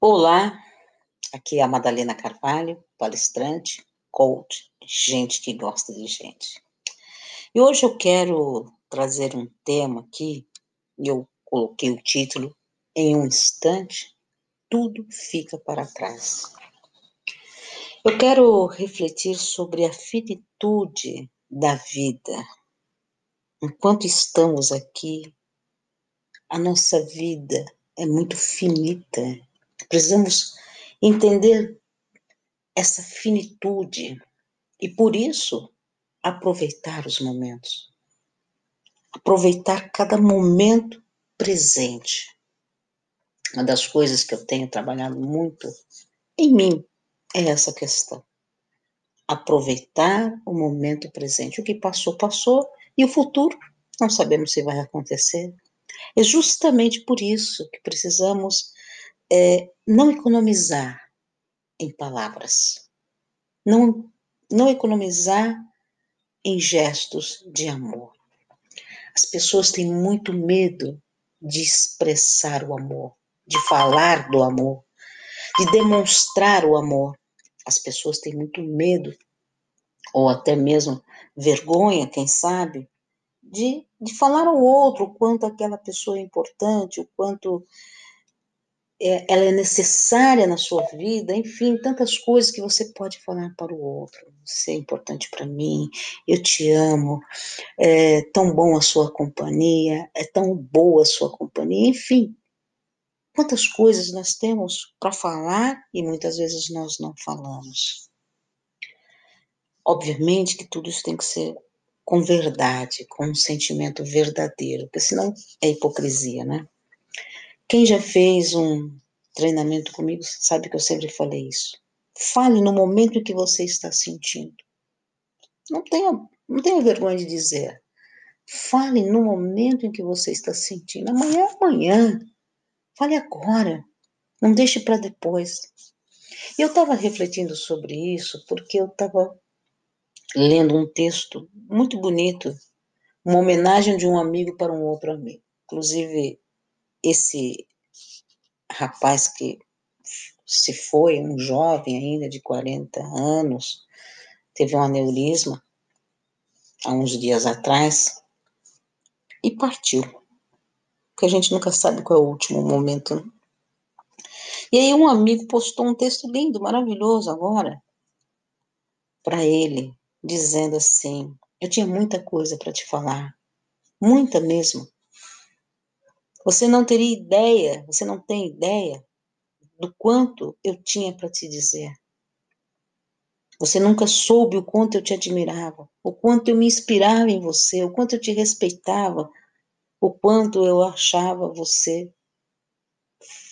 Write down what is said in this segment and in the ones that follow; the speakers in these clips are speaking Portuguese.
Olá, aqui é a Madalena Carvalho, palestrante, coach, gente que gosta de gente. E hoje eu quero trazer um tema aqui, e eu coloquei o título Em um instante, tudo fica para trás. Eu quero refletir sobre a finitude da vida. Enquanto estamos aqui, a nossa vida é muito finita. Precisamos entender essa finitude e por isso aproveitar os momentos. Aproveitar cada momento presente. Uma das coisas que eu tenho trabalhado muito em mim é essa questão. Aproveitar o momento presente. O que passou, passou, e o futuro não sabemos se vai acontecer. É justamente por isso que precisamos é, não economizar em palavras, não, não economizar em gestos de amor. As pessoas têm muito medo de expressar o amor, de falar do amor, de demonstrar o amor. As pessoas têm muito medo, ou até mesmo vergonha, quem sabe, de, de falar ao outro o quanto aquela pessoa é importante, o quanto é, ela é necessária na sua vida, enfim, tantas coisas que você pode falar para o outro. Você é importante para mim, eu te amo, é tão bom a sua companhia, é tão boa a sua companhia, enfim. Quantas coisas nós temos para falar e muitas vezes nós não falamos. Obviamente que tudo isso tem que ser com verdade, com um sentimento verdadeiro, porque senão é hipocrisia, né? Quem já fez um treinamento comigo sabe que eu sempre falei isso. Fale no momento em que você está sentindo. Não tenha, não tenha vergonha de dizer. Fale no momento em que você está sentindo. Amanhã é amanhã. Fale agora. Não deixe para depois. E eu estava refletindo sobre isso porque eu estava lendo um texto muito bonito, uma homenagem de um amigo para um outro amigo. Inclusive, esse rapaz que se foi, um jovem ainda de 40 anos, teve um aneurisma há uns dias atrás e partiu. Porque a gente nunca sabe qual é o último momento. E aí um amigo postou um texto lindo, maravilhoso agora para ele, dizendo assim: "Eu tinha muita coisa para te falar, muita mesmo. Você não teria ideia, você não tem ideia do quanto eu tinha para te dizer. Você nunca soube o quanto eu te admirava, o quanto eu me inspirava em você, o quanto eu te respeitava, o quanto eu achava você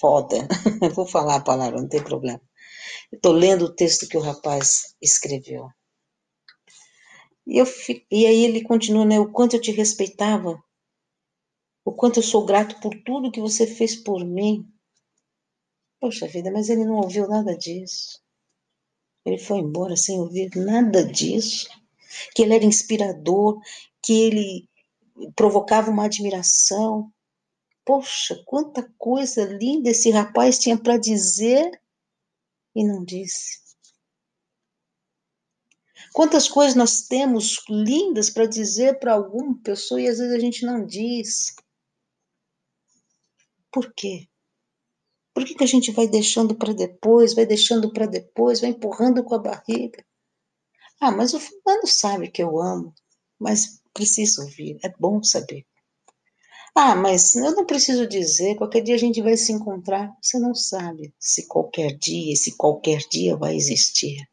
foda. Vou falar a palavra, não tem problema. Estou lendo o texto que o rapaz escreveu. E, eu, e aí ele continua, né? O quanto eu te respeitava, o quanto eu sou grato por tudo que você fez por mim. Poxa vida, mas ele não ouviu nada disso. Ele foi embora sem ouvir nada disso. Que ele era inspirador, que ele provocava uma admiração. Poxa, quanta coisa linda esse rapaz tinha para dizer e não disse. Quantas coisas nós temos lindas para dizer para alguma pessoa e às vezes a gente não diz. Por quê? Por que, que a gente vai deixando para depois, vai deixando para depois, vai empurrando com a barriga? Ah, mas o fulano sabe que eu amo, mas preciso ouvir, é bom saber. Ah, mas eu não preciso dizer, qualquer dia a gente vai se encontrar. Você não sabe se qualquer dia, se qualquer dia vai existir.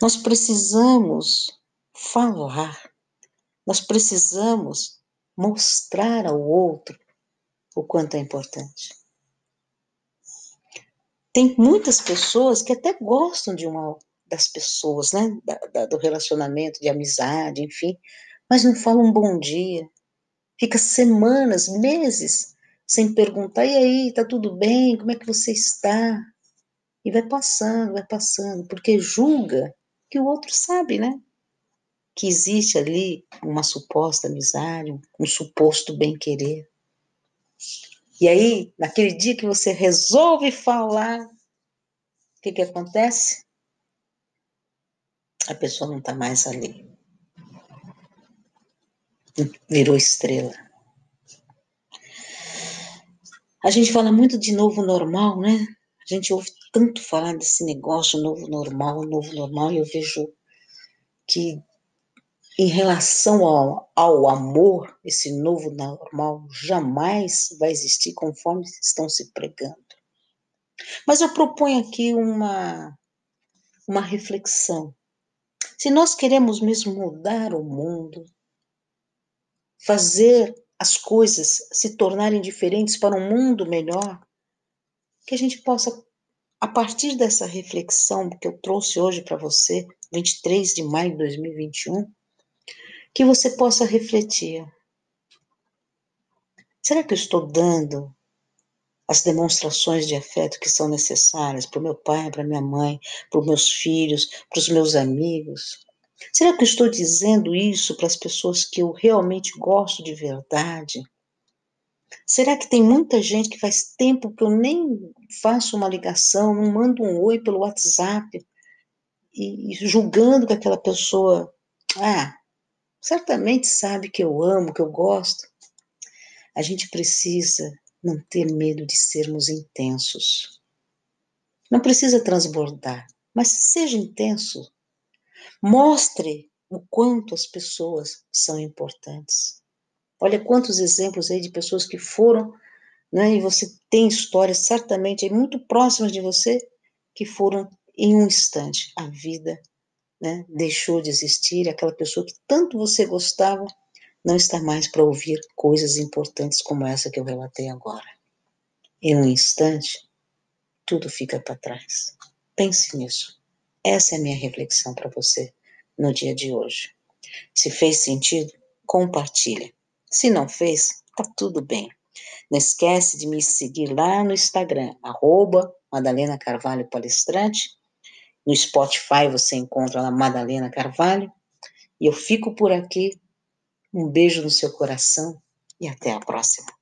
Nós precisamos falar, nós precisamos mostrar ao outro o quanto é importante. Tem muitas pessoas que até gostam de uma das pessoas, né, da, da, do relacionamento, de amizade, enfim, mas não falam um bom dia. Fica semanas, meses sem perguntar, e aí, tá tudo bem? Como é que você está? E vai passando, vai passando, porque julga que o outro sabe, né? Que existe ali uma suposta amizade, um suposto bem-querer. E aí, naquele dia que você resolve falar, o que, que acontece? A pessoa não está mais ali. Virou estrela. A gente fala muito de novo normal, né? A gente ouve tanto falar desse negócio novo normal, novo normal, e eu vejo que em relação ao, ao amor, esse novo normal jamais vai existir conforme estão se pregando. Mas eu proponho aqui uma, uma reflexão. Se nós queremos mesmo mudar o mundo, fazer as coisas se tornarem diferentes para um mundo melhor, que a gente possa, a partir dessa reflexão que eu trouxe hoje para você, 23 de maio de 2021, que você possa refletir. Será que eu estou dando as demonstrações de afeto que são necessárias para o meu pai, para minha mãe, para os meus filhos, para os meus amigos? Será que eu estou dizendo isso para as pessoas que eu realmente gosto de verdade? Será que tem muita gente que faz tempo que eu nem faço uma ligação, não mando um oi pelo WhatsApp e, e julgando que aquela pessoa, ah, certamente sabe que eu amo, que eu gosto. A gente precisa não ter medo de sermos intensos. Não precisa transbordar, mas seja intenso. Mostre o quanto as pessoas são importantes. Olha quantos exemplos aí de pessoas que foram, né, e você tem histórias certamente muito próximas de você que foram em um instante. A vida né, deixou de existir, aquela pessoa que tanto você gostava não está mais para ouvir coisas importantes como essa que eu relatei agora. Em um instante, tudo fica para trás. Pense nisso. Essa é a minha reflexão para você no dia de hoje. Se fez sentido, compartilha. Se não fez, tá tudo bem. Não esquece de me seguir lá no Instagram, arroba Madalena Carvalho Palestrante. No Spotify você encontra lá Madalena Carvalho. E eu fico por aqui. Um beijo no seu coração e até a próxima.